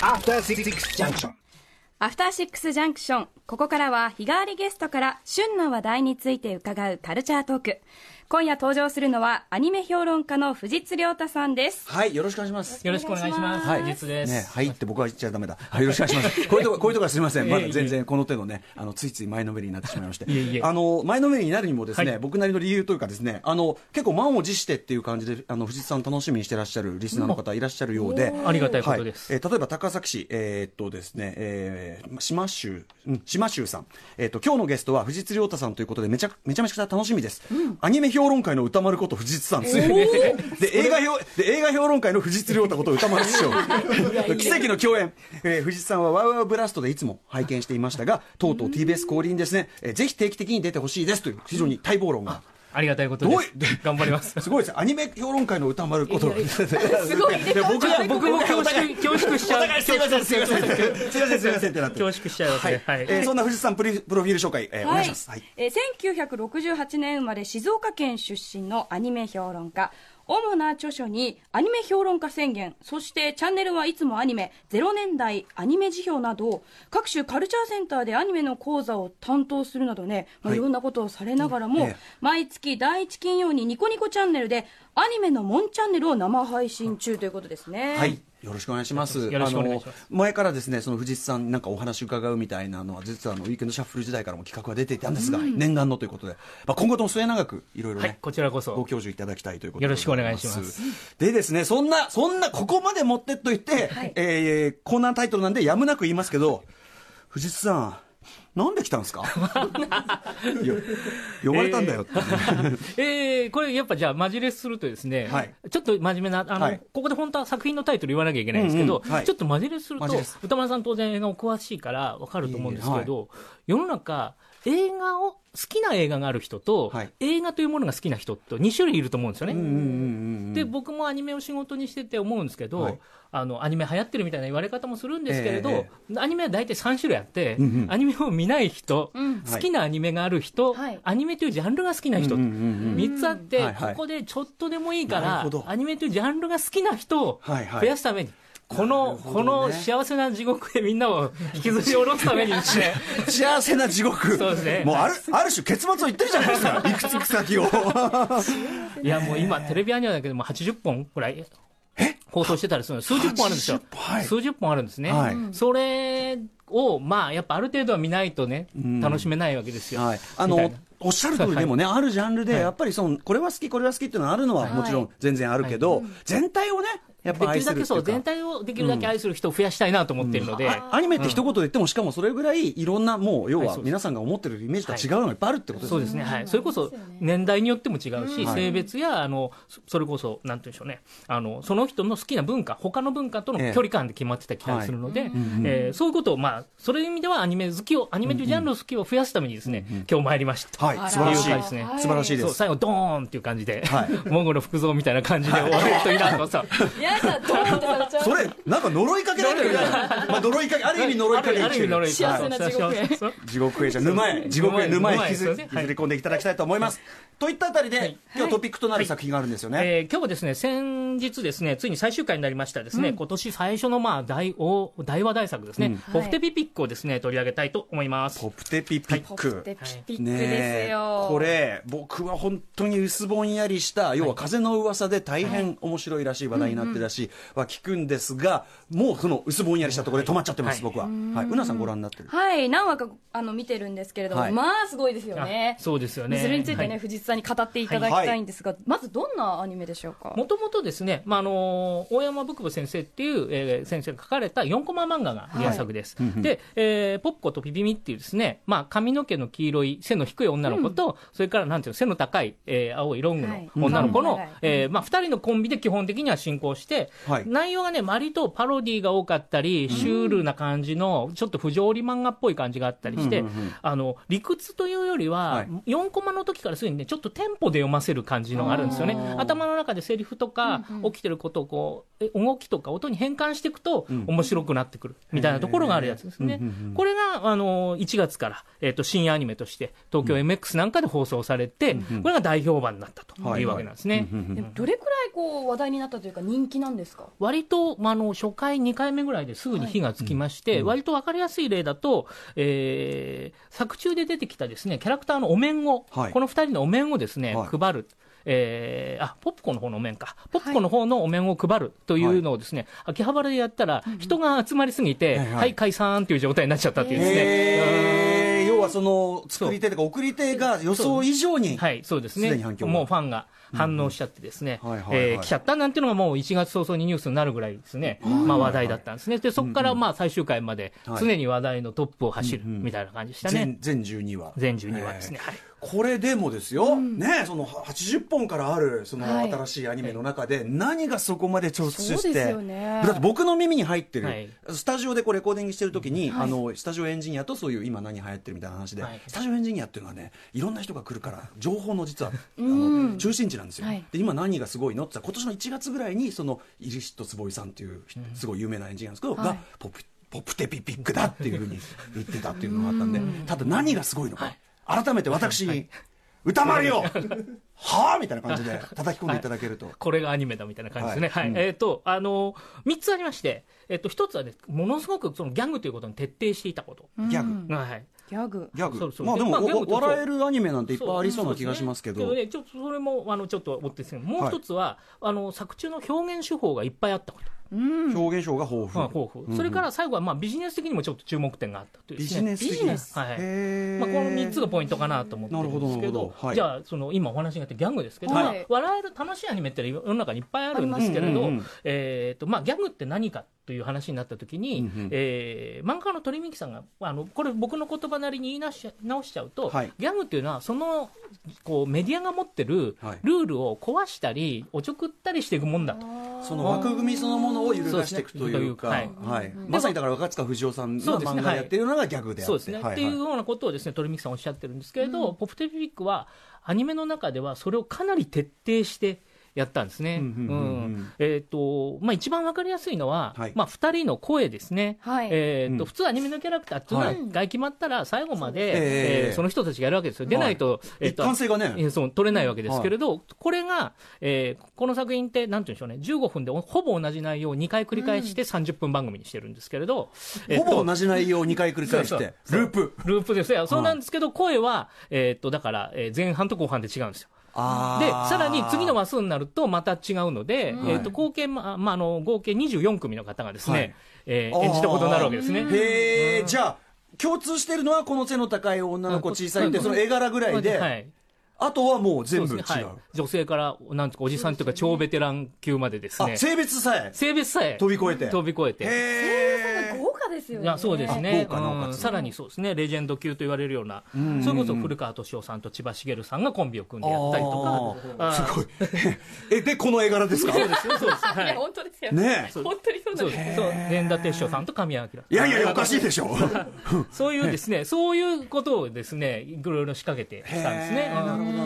After Six Junction. アフターシックスジャンクション。ここからは日替わりゲストから旬な話題について伺うカルチャートーク。今夜登場するのはアニメ評論家の藤津亮太さんです。はい、よろしくお願いします。よろしくお願いします。はい実です。ね、はいって僕は言っちゃダメだ。はい、よろしくお願いします。こういうとこ、こういうとこはすみません。まだ全然この手のね、あの、ついつい前のめりになってしまいまして。いえいえあの、前のめりになるにもですね、はい僕なりの理由というかですね、あの、結構満を持してっていう感じで、あの、藤井さん楽しみにしてらっしゃるリスナーの方いらっしゃるようで。ありがたいことです。はいえー例えば高崎市、えーっとですね、えー、島州、うん、島州さん、えーっと、今日のゲストは藤津亮太さんということで、めちゃ、めちゃめちゃ楽しみです。アニメ評論会の歌丸こと藤津さん。で、映画評、で、映画評論会の藤津亮太こと歌丸師匠。奇跡の共演。えー藤津さんはワウワウブラストでいつも拝見していましたが、とうとう TBS 降臨ですね、えーぜひ定期的に出てほしいですという、非常に待望論が。ありがたいことです。頑張ります。すごいですね。アニメ評論会の歌丸こと。すごい僕が、僕も恐縮、恐縮しちゃう。すいません、すいません、すいません、すいません、ってなって。恐縮しちゃいますね。はい。えーそんな藤津さんプリプロフィール紹介、えーお願いします。はい。えー1968年生まれ静岡県出身のアニメ評論家主な著書にアニメ評論家宣言そしてチャンネルはいつもアニメ0年代アニメ辞表など各種カルチャーセンターでアニメの講座を担当するなどね、まあ、はいいろんなことをされながらも、ええ毎月第1金曜にニコニコチャンネルでアニメのモンチャンネルを生配信中ということですね。はい。よろしくお願いします。あの前からですね、その藤津さんになんかお話伺うみたいなのは、実はあのウィークエンドシャッフル時代からも企画が出ていたんですが、念願のということで、まあ今後とも末永くいろいろはいね、こちらこそ。ご教授いただきたいということでよろしくお願いします。でですね、そんな、そんな、ここまで持ってっといて、はい。えーコーナータイトルなんでやむなく言いますけど、藤津さん、なんで来たんですか？呼ばれたんだよって。えー、これやっぱじゃあ、マジレスするとですね、はい。ちょっと真面目な、あの、はい。ここで本当は作品のタイトル言わなきゃいけないんですけど、うんうん。はい。ちょっとマジレスすると歌丸さん当然映画お詳しいからわかると思うんですけど、世の中、映画を、好きな映画がある人と、はい。映画というものが好きな人と2種類いると思うんですよね。で僕もアニメを仕事にしてて思うんですけど、はいあのアニメ流行ってるみたいな言われ方もするんですけれど、えアニメは大体3種類あって、うんうん。アニメを見ない人、うん。好きなアニメがある人、はい。アニメというジャンルが好きな人、うんうんうん3つあって、はいはい。ここでちょっとでもいいからアニメというジャンルが好きな人をはいはい。増やすために、こなの、るほこどね。の幸せな地獄へみんなを引きずり下ろすためにですね、幸せな地獄。そうですね。もうある、ある種結末を言ってるじゃないですか。いくついく先を。いやもう今、テレビアニメだけでも80本ぐらい放送してたりするの。数十本あるんですよ。80。はい。数十本あるんですね。はい。それを、まあ、やっぱある程度は見ないとね、楽しめないわけですよ。はい。あのおっしゃる通りでもね、あるジャンルで、はい。やっぱりその、これは好き、これは好きっていうのはあるのはもちろん全然あるけど、全体をね、やっぱ愛できるだけそう、全体をできるだけ愛する人を増やしたいなと思っているので、あアニメって一言で言っても、しかもそれぐらいいろんな、もう、要は皆さんが思ってるイメージとは違うのがいっぱいあるってことですね。そうですね、はい、それこそ年代によっても違うし、はい性別やあのそそれこそ、なんていうんでしょうね。あの、その人の好きな文化、他の文化とのええ。距離感で決まってたりするので、えーそういうことを、まあ、そういう意味ではアニメ好きを、アニメというジャンルの好きを増やすためにですね、今日参りました。はい。素晴らしい。ですね。素晴らしいです。最後、ドーンっていう感じで、はい。モンゴル福蔵みたいな感じで終われるといいなとさ、それ、なんか呪いかけられてるじゃないまあ呪いかけ、ある意味呪いかけある意味呪い幸せな地獄へ。地獄へじゃ、沼へ、地獄へ、沼へ。引きずり込んでいただきたいと思います。といったあたりで、はい。今日トピックとなる作品があるんですよね。えー今日はですね、先日ですね、ついに最終回になりましたですね、今年最初のまあ大大大話題作ですね、うん。ポフテピピックをですね、取り上げたいと思います。ポプテピピッポク。ッテピピックねですえよ。これ、僕は本当に薄ぼんやりした、要は風の噂で大変面白いらしい話題になってるらしいは聞くんですが、もうその薄ぼんやりしたところで止まっちゃってます、はい僕は。はい。うなさんご覧になってる。はい、何話かあの見てるんですけれども、はいまあすごいですよねあ。そうですよね。それについてね、はい藤津さんに語っていただきたいんですが、まずどんなアニメでしょうか？もともとですね、まあ、あの大山ブクブ先生っていう、えー先生が書かれた4コマ漫画が原作です。で、えーポッポとピピミっていうですね、まあ、髪の毛の黄色い背の低い女の子と、それからなんていうの、背の高い、えー青いロングのはい女の子の、うんえーまあ、2人のコンビで基本的には進行して、はい。内容がね、割とパロディーが多かったり、シュールな感じの、ちょっと不条理漫画っぽい感じがあったりして、うんうんうんあの理屈というよりは、はい。4コマの時からすでにね、ちょっとテンポで読ませる感じのがあるんですよね。頭の中でセリフとか、起きてることをこう、え動きとか音に変換していくと、面白くなってくるみたいなところがあるやつですね。これが、あの、1月から、えっ、と、深夜アニメとして、東京 MX なんかで放送されて、これが大評判になったというわけなんですね。どれくらいこう話題になったというか人気なんですか？割と、まあ、あの初回、2回目ぐらいですぐに火がつきまして、割と分かりやすい例だと、えー作中で出てきたですねキャラクターのお面を、はい。この2人のお面をですね、はい。配る。えーあポップコの方のお面か、ポップコの方のお面を配るというのをですね、秋葉原でやったら、人が集まりすぎて、はいは、はいい解散という状態になっちゃったっていうですね。へー。要はその作り手とか送り手が予想以上に、はい、そうですね。もうファンが反応しちゃってですね、来ちゃったなんていうのがもう1月早々にニュースになるぐらいですね、まあ話題だったんですね。で、そこからまあ最終回まではい。常に話題のトップを走るみたいな感じでしたね。全全12話。全12話ですね。はい。これでもですよ、ねその80本からあるそのはい。新しいアニメの中で何がそこまで突出そうして、ね。だって僕の耳に入ってる、はい。スタジオでこうレコーディングしてる時に、はい。あのスタジオエンジニアとそういう今何流行ってるみたいな話で、はい。スタジオエンジニアっていうのはねいろんな人が来るから情報の実はあの中心地なんですよ、はい。で今何がすごいのって言ったら今年の1月ぐらいにそのイリシット坪井さんっていうすごい有名なエンジニアなんですけど、はい。がポップポップテピピックだっていうふうに言ってたっていうのがあったんでただ何がすごいのか、改めて私に、歌丸よ！はあみたいな感じで叩き込んでいただけると、これがアニメだみたいな感じですね。はい。い。はうん。えっ、と、あのー、3つありまして、えっ、と、1つはね、ものすごくそのギャグということに徹底していたこと。ギャグ。はい。ギャグ。ギャグ。そうそう。まあでも、まあギャグとわ笑えるアニメなんていっぱいありそうな気がしますけど。ね。ねちょっとそれもあのちょっと追ってですねもう一つは、あの作中の表現手法がいっぱいあったこと、うん表現賞が豊富、まあ豊富。それから最後はまあビジネス的にもちょっと注目点があったというねジネス的ビジネスはいまあ、この3つがポイントかなと思ってるんですけどはいじゃあその今お話があったギャグですけど、はい。まあ笑える楽しいアニメって世の中にいっぱいあるんですけれど、えーとまあ、ギャグって何かという話になった時に、うんうん。えー漫画家の鳥海さんがあのこれ僕の言葉なりに言い直し直しちゃうと、はい。ギャグっていうのはそのこうメディアが持ってるはい。ルールを壊したりおちょくったりしていくもんだと。その枠組みそのものを揺るがしていくというか。そうですねはい。まさにだから若塚不二夫さんがそうですね漫画でやってるのがギャグであって。そうですね、はいっていうようなことをですね鳥海さんおっしゃってるんですけれど、ポプテピックはアニメの中ではそれをかなり徹底してやったんですね。うんうんうんうん。うん。えっ、と、まあ一番わかりやすいのは、はい。まあ二人の声ですね。はい。えっ、と、うん。普通アニメのキャラクターっていうのは、はい。が決まったら最後まで、えええー。その人たちがやるわけですよ。でないと、えっ、一と、貫性がね。えーそう取れないわけですけれど、これが、えーこの作品って、なんていうんでしょうね、15分でほぼ同じ内容を2回繰り返して30分番組にしてるんですけれど、えっとほぼ同じ内容を2回繰り返してそうループ。ループですよ。そうなんですけど、声は、えーっと、だから、えー前半と後半で違うんですよ。あで、ーさらに次の話数になるとまた違うので、うんえーっと、合計、まあ、まあ、あの、合計24組の方がですね、はい。えー演じたことになるわけですね。へえじゃあ共通してるのはこの背の高い女の子小さいってうん。その絵柄ぐらいで、はい。あとはもう全部違う。そうね。はい。女性から、なんとかおじさんというか超ベテラン級までですね。あ、性別さえ。性別さえ。飛び越えて。飛び越えて。へえ豪華ですよね。いやそうですね、うん。さらにそうですね、レジェンド級と言われるような、ん。それこそ古川敏夫さんと千葉茂さんがコンビを組んでやったりとか、すごい。えでこの絵柄ですか？そうですよ、そうです。はい。いや本当ですよ。ね。本当にそうなんでです。すそう。源田鉄章さんと神谷明。いやいやいやおかしいでしょ。そういうですね、そういうことをですね、いろいろ仕掛けてきたんですね。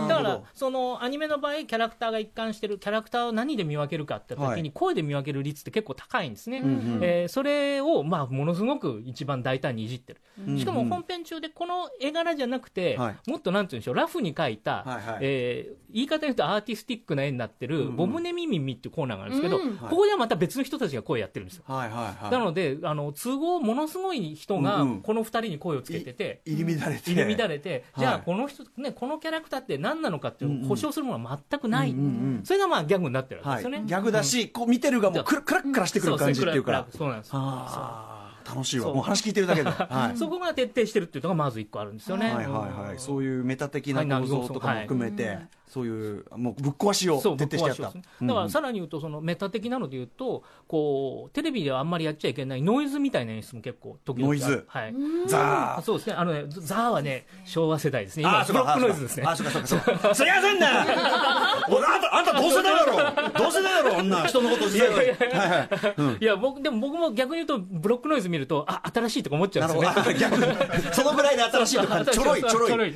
だから、そのアニメの場合、キャラクターが一貫してる、キャラクターを何で見分けるかって時に、はい。声で見分ける率って結構高いんですね。んうん。えーそれを、まあ、ものすごく一番大胆にいじってる。うん。しかも本編中でこの絵柄じゃなくて、はい。もっとなんていうんでしょう、ラフに描いた、はいはい。えー言い方で言うとアーティスティックな絵になってる、んうん。ボブネミミミっていうコーナーがあるんですけど、うんここではまた別の人たちが声やってるんですよ。はいはい。はいなので、あの都合ものすごい人がうんうん。この2人に声をつけてて、入り乱れて。入り乱れて、じゃはいあこの人、ね、このキャラクターって何なのかっていうのを保証するものは全くない、うんうんうん。それがまあギャグになってるわはいけですよね。ギャグだしこう見てるがもうクラクラしてくる感じっていうか。そうなんです。あー楽しいわ。もう話聞いてるだけで。はい。そこが徹底してるっていうのがまず一個あるんですよね。はいはいはい。そういうメタ的な構造とかも含めてそういうもうぶっ壊しを徹底してやった。ぶっ壊しをするだからさらに言うと、そのメタ的なので言うと、こうテレビではあんまりやっちゃいけないノイズみたいな演出も結構、時々ノイズ。はい、ザー。そうですね、あのね、ザーはね、昭和世代ですね、今、ブロックノイズですね。あそうかそうかそうか。そりゃせんな。おあんたあんた同世代だろ。同世代だろ女。人のこと自体は。いはいい。や僕でも僕も逆に言うとブロックノイズ見るとあ新しいとか思っちゃうんなるですよね。ほど。逆に。そのぐらいで新しいとかちょろいちょろい。はい。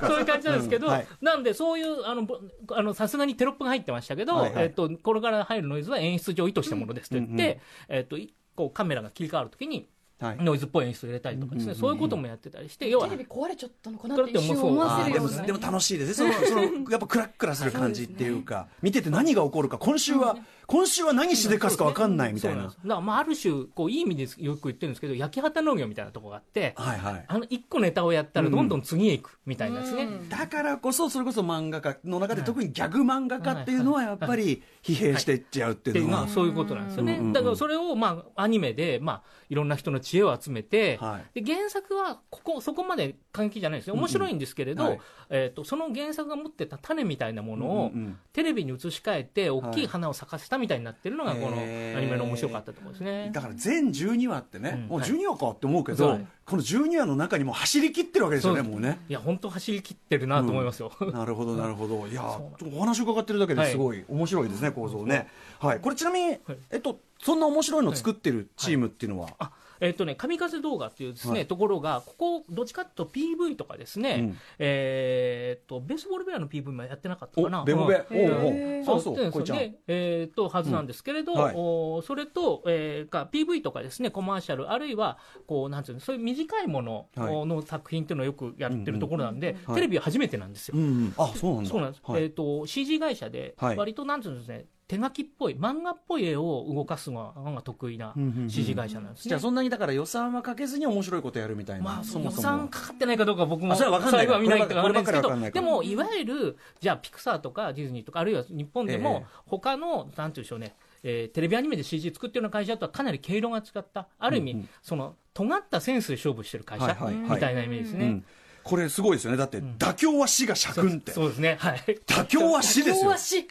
そういう感じなんですけど、うんはい。なんでそういうあのぼあのさすがにテロップが入ってましたけど、はいはい。えっとこれから入るノイズは演出上意図したものですと言って、うんうんえっといこうカメラが切り替わるときにはい。ノイズっぽい演出を入れたりとかですね、そういうこともやってたりして要はテレビ壊れちゃったのかなって一瞬思わせるような。でもでも楽しいですね。そのそのやっぱクラックラする感じっていうか見てて何が起こるか今週は今週は何しでかすか分かんないみたいな。なんです。だからまあある種こういい意味でよく言ってるんですけど焼き畑農業みたいなところがあって、はいはい。あの一個ネタをやったらどんどん次へ行くみたいなですね、だからこそそれこそ漫画家の中で特にギャグ漫画家っていうのはやっぱり疲弊していっちゃうっていうういのは。のはそういうことなんですよね、うんうんうん。だからそれをまあアニメでまあいろんな人の知恵を集めて、はい。で原作はここそこまで過激じゃないですよ。面白いんですけれど、はい。えー、とその原作が持ってた種みたいなものをうんうんテレビに移し替えて大きい花を咲かせたみたいになってるのがこのアニメの面白かったところですね。だから全12話ってね、うん。もう12話かって思うけど、はいこの12話の中にも走り切ってるわけですよね、もうね。いや本当走り切ってるなと思いますよ。なるほど、なるほど。いやお話伺ってるだけですごい面白いですね、構造ね。はい。これちなみに、えっと、そんな面白いの作ってるチームっていうのは、あえっ、とね、神風動画っていうですね、はい。ところが、ここ、どっちかっていうと PV とかですね、うん。えっと、ベースボールベアの PV もやってなかったかな。お、ベボベ。うん。そうそう、でえー、と、はずなんですけれど、うん。はい。おそれと、えー、か、PV とかですね、コマーシャル、あるいは、こう、なんていうの、そういう短いものはい。の作品っていうのをよくやってるところなんで、うん。テレビは初めてなんですよ。うんうん。あ、そうなんだ。そうなんです。はい。えっ、と、CG 会社で、はい。割となんていうんですね、手書きっぽい、漫画っぽい絵を動かすのが得意なうんうんうん CG 会社なんですね。じゃあそんなにだから予算はかけずに面白いことやるみたいな。まあ、そもそ予算も。かかってないかどうか僕もあそれは分かんない最後は見ないっかりわかんないですけど。でもいわゆるじゃあピクサーとかディズニーとかあるいは日本でえもえ他のなんていうんでしょうねえーテレビアニメで CG 作ってるような会社とはかなり毛色が違った。ある意味、うんうん。その尖ったセンスで勝負してる会社はいはいはい。みたいなイメージですね、うんこれすごいですよね。だって、妥協は死が社訓って。そうです。ね。はい。妥協は死ですよ。今日は。死。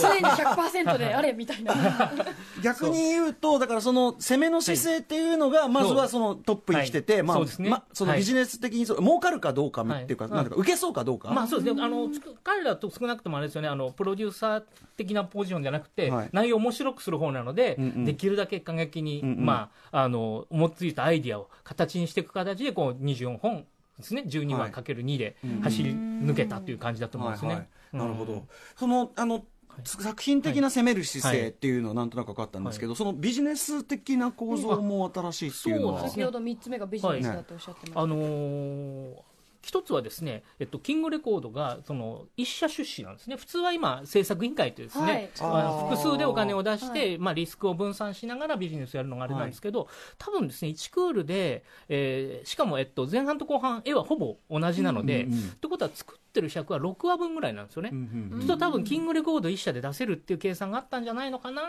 常に100%であれみたいな。逆に言うと、だからその攻めの姿勢っていうのが、まずはそのトップに来てて、まあ、はいそうですね。まそのはい。ビジネス的にそう儲かるかどうかっていうか、はい。なんていうか、受けそうかどうか。まあそうですね、あの彼らと少なくともあれですよね。あの、プロデューサー的なポジションじゃなくて、はい。内容を面白くする方なので、うんうん。できるだけ過激に、うんうん。まあ、あの思いついたアイディアを形にしていく形で、こう24本ですね、12はい。話かける2で走り抜けたという感じだと思うんですね。なるほど。その、あの、作品的な攻める姿勢っていうのはなんとなく分かったんですけど、そのビジネス的な構造も新しいっていうのは。そうです先ほど3つ目がビジネスだとおっしゃってました、あのー一つはですね、えっと、キングレコードがその一社出資なんですね、普通は今、制作委員会というですね、はい。あの複数でお金を出して、はまあ、リスクを分散しながらビジネスをやるのがあれなんですけど、多分ですね、1クールで、えーしかも、えっと、前半と後半、絵はほぼ同じなので、うんうんってことは作ってる尺は6話分ぐらいなんですよね。うんうん多分キングレコード1社で出せるっていう計算があったんじゃないのかな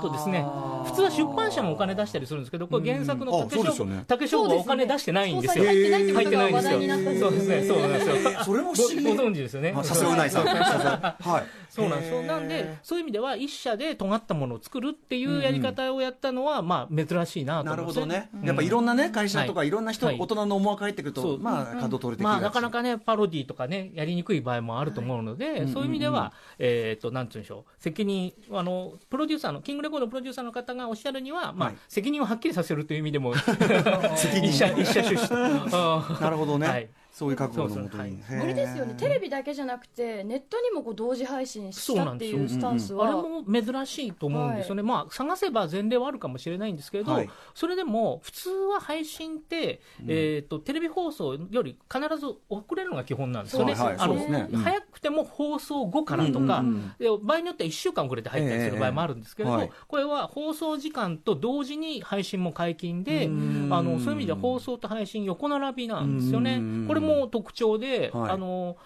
とですね。普通は出版社もお金出したりするんですけどこれ原作の竹書そうですよね。竹書はお金出してないんですよ。そうですね。入ってないんですよ。入ってないってことが話題になったそうですね。そうなんですよ。えーそれもご存知ですよね。あさすがうないさん。はい。そうなんですよ。なんでそういう意味では一社で尖ったものを作るっていうやり方をやったのはまあ珍しいなとなる思うんですほどね。やっぱいろんなね、会社とかはい。いろんな人、はい。大人の思惑が入ってくると、そう。まあ、角取れてきまあ、なかなか。かね、パロディとかね、やりにくい場合もあると思うので、そういう意味では、えっ、と、なんていうんでしょう、責任、あの、プロデューサーの、キングレコードのプロデューサーの方がおっしゃるには、まあ、はい。責任をはっきりさせるという意味でも、責任。一社、一社出資。あ なるほどね。はいそういう覚悟のもとそうに。無理ですよね。テレビだけじゃなくてネットにもこう同時配信したっていうスタンスは。あれも珍しいと思うんですよね、まあ、探せば前例はあるかもしれないんですけれど、はい。それでも普通は配信って、えー、とテレビ放送より必ず遅れるのが基本なんですよね、はいはいあの早くても放送後からとか、うんうんうん。で場合によっては1週間遅れて入ったりする場合もあるんですけれど、ええはいこれは放送時間と同時に配信も解禁で、うん。あのそういう意味では放送と配信、横並びなんですよね。うん、これも特徴で、はい。あの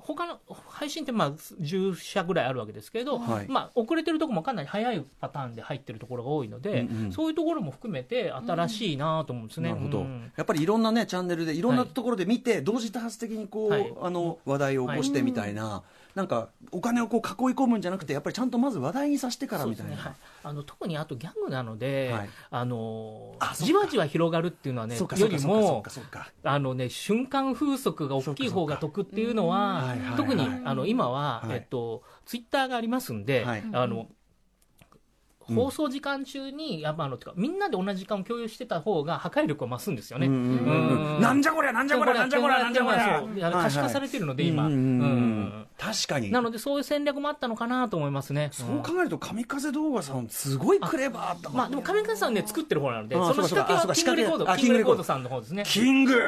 他の配信ってまあ10社ぐらいあるわけですけれど、はい。まあ、遅れてるところもかなり早いパターンで入ってるところが多いので、うんうん。そういうところも含めて新しいなと思うんですね。なるほど、うん。やっぱりいろんなねチャンネルでいろんなはい。ところで見て、同時多発的にこう、はい。あの話題を起こしてみたいな、なんかお金をこう囲い込むんじゃなくてやっぱりちゃんとまず話題にさせてからみたいな、ね。はい。あの特にあとギャグなので、はい。あのじわじわ広がるっていうのはねよりもあのね瞬間風速が大きい方が得っていうのは特にあの今は、はい。えっとツイッターがありますんで、はい。あの放送時間中に、やっぱあのみんなで同じ時間を共有してた方が破壊力は増すんですよね。なんじゃこりゃなんじゃこりゃなんじゃこりゃなんじゃこりゃ。可視化されてるので今、確かに。なので、そういう戦略もあったのかなと思いますね。そう考えると神風動画さんすごいクレバーだまあ、でも、亀川さんね、作ってる方なので、あその仕掛けはキングレコード、あキングレコードさんの方ですね。キング。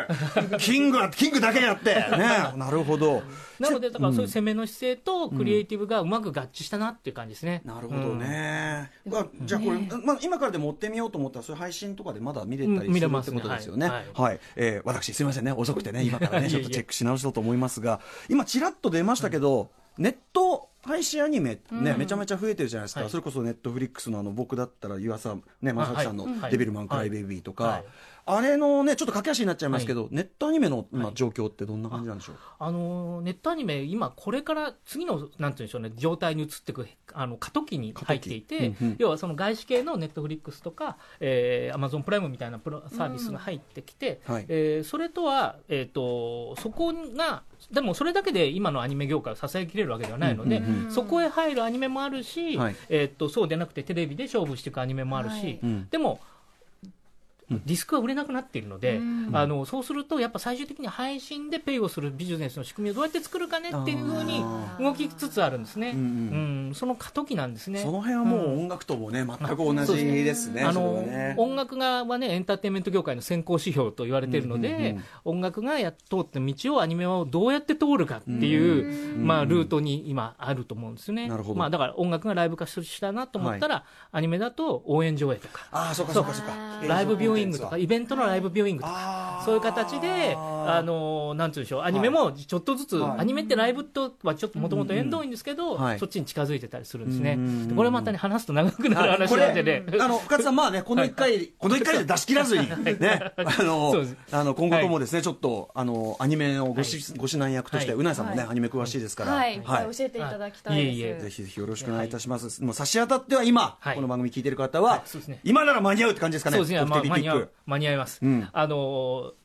キングはキングだけやって。ね。なるほど。なので、だからそういう攻めの姿勢とクリエイティブがうまく合致したなっていう感じですね。なるほどね、あじゃあこれ、まあ、今からでも追ってみようと思ったらそういう配信とかでまだ見れたりするってことですよね、はい。私すみませんね。遅くてね今からね ちょっとチェックし直そうと思いますが今ちらっと出ましたけど、ネット配信アニメね、めちゃめちゃ増えてるじゃないですか、はい。それこそネットフリックスのあの僕だったら湯浅ね正樹さんのはい「デビルマン・クライ・ベイビー」とか、はいあれのねちょっと駆け足になっちゃいますけど、ネットアニメの今はい。状況ってどんな感じなんでしょう、あのーネットアニメ、今、これから次の、なんていうんでしょうね、状態に移っていくあの過渡期に入っていて、うんうん。要はその外資系のネットフリックスとか、えー、アマゾンプライムみたいなプロサービスが入ってきて、はい。えーそれとは、えー、とそこが、でもそれだけで今のアニメ業界を支えきれるわけではないので、うんうんそこへ入るアニメもあるし、はい。えー、とそうでなくてテレビで勝負していくアニメもあるし、はい。うん。でも、うんディスクは売れなくなっているので、うん。あのそうすると、やっぱ最終的に配信でペイをするビジネスの仕組みをどうやって作るかねっていうふうにあ動きつつあるんですね、ううん。ん。その過渡期なんですね。その辺はもう音楽ともね、全く同じですね、あのね。音楽側はね、エンターテインメント業界の先行指標と言われているので、音楽がや通った道をアニメをどうやって通るかっていう、うんまあ、ルートに今あると思うんですよね。なるほど。まあ、だから音楽がライブ化したなと思ったら、アニメだと応援上映とか、ああ、そうかそうかそうか。ライブビューイングとか、イベントのライブビューイングとか、そういう形で、あのなんていうんでしょう、アニメもちょっとずつ、はい。アニメってライブとはちょっともともと縁遠いんですけど、はい。そっちに近づいてたりするんですね。これまたね、話すと長くなる話なんで。ね。れ、あの、深津さん、まあね、この一回、この一回で出し切らずに、ね、あのあの、今後ともですね、ちょっと、あの、アニメのごし、はご指南役として、はい。うなえさんもね、はい。アニメ詳しいですから、はい、教えていただきたいです。い。えいえ。ぜひぜひよろしくお願いいたします。もう差し当たっては今、はい。この番組聞いてる方は、今なら間に合うって感じですかね、そうですね、合う。間に合います。うんあのー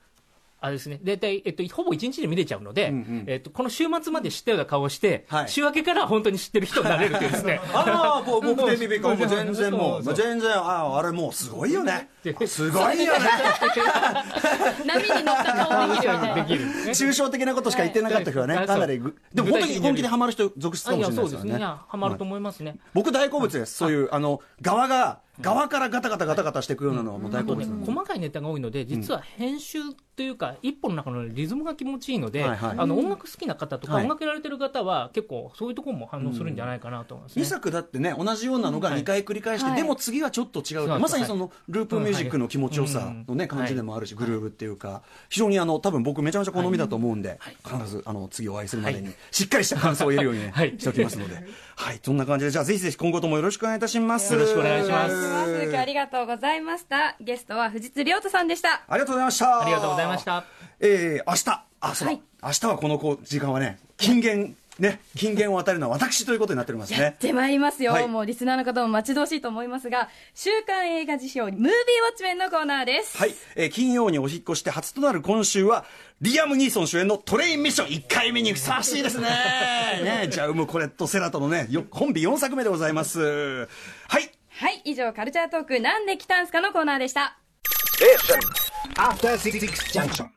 あれですね、大体、えっと、ほぼ1日で見れちゃうので、うんうんえっと、この週末まで知ったような顔をして、はい週明けから本当に知ってる人になれるというですね。ああ、もう、もテリピックはもう全然もう、全然、ああ、あれもうすごいよね。すごいよね。波に乗った顔できる。できる。抽象的なことしか言ってなかった人はね、はいかなりぐ、でも本当に本気でハマる人続出かもしれないですよね。そうですね。いや、ハマると思いますね。僕大好物です。そういう、あの、側が、側からガタガタガタガタしていくようなのはもう大好物なんで。細かいネタが多いので、実は編集というか、一本の中のリズムが気持ちいいので、はいはい。あの音楽好きな方とか、はい。音楽やられてる方は、結構そういうところも反応するんじゃないかなと思いますね。2作だってね、同じようなのが2回繰り返して、はい。でも次はちょっと違う。はいまさにその、ループミュージックの気持ちよさのね、うん。感じでもあるし、グルーブっていうか、非常にあの、多分僕めちゃめちゃ好みだと思うんで、必ず、あの、次お会いするまでに、しっかりした感想を言えるようにねはい。しておきますので。はい、そんな感じで、じゃあぜひぜひ今後ともよろしくお願いいたします。よろしくお願いしますます今日ありがとうございました。ゲストは藤津亮太さんでした。ありがとうございました。ありがとうございました。えー、明日、あ、そうだ、はい明日はこのこう時間はね、金言、ね、金言を与えるのは私ということになっておりますね。やってまいりますよ、はいもうリスナーの方も待ち遠しいと思いますが、週刊映画辞表ムービーウォッチメンのコーナーです。はい、えー金曜にお引っ越して初となる今週は、リアム・ニーソン主演のトレインミッション1回目にふさわしいですね。ね、ジャウム・コレット・セラトのね、よ本日4作目でございます。はい。はい、以上、カルチャートークなんで来たんすかのコーナーでした。